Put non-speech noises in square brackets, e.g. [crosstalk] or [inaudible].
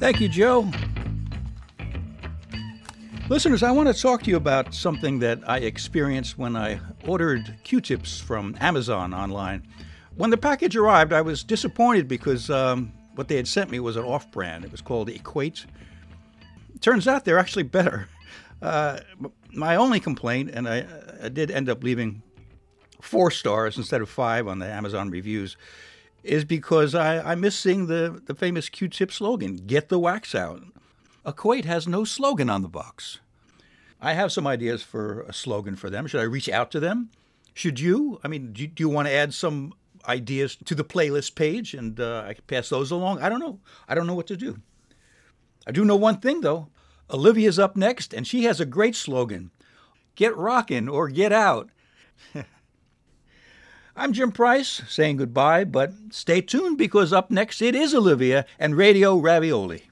Thank you, Joe. Listeners, I want to talk to you about something that I experienced when I ordered Q tips from Amazon online. When the package arrived, I was disappointed because um, what they had sent me was an off brand. It was called Equate. Turns out they're actually better. [laughs] Uh, my only complaint, and I, I did end up leaving four stars instead of five on the Amazon reviews, is because I, I miss seeing the, the famous Q tip slogan get the wax out. Equate has no slogan on the box. I have some ideas for a slogan for them. Should I reach out to them? Should you? I mean, do, do you want to add some ideas to the playlist page and uh, I can pass those along? I don't know. I don't know what to do. I do know one thing, though. Olivia's up next, and she has a great slogan Get rockin' or get out. [laughs] I'm Jim Price saying goodbye, but stay tuned because up next it is Olivia and Radio Ravioli.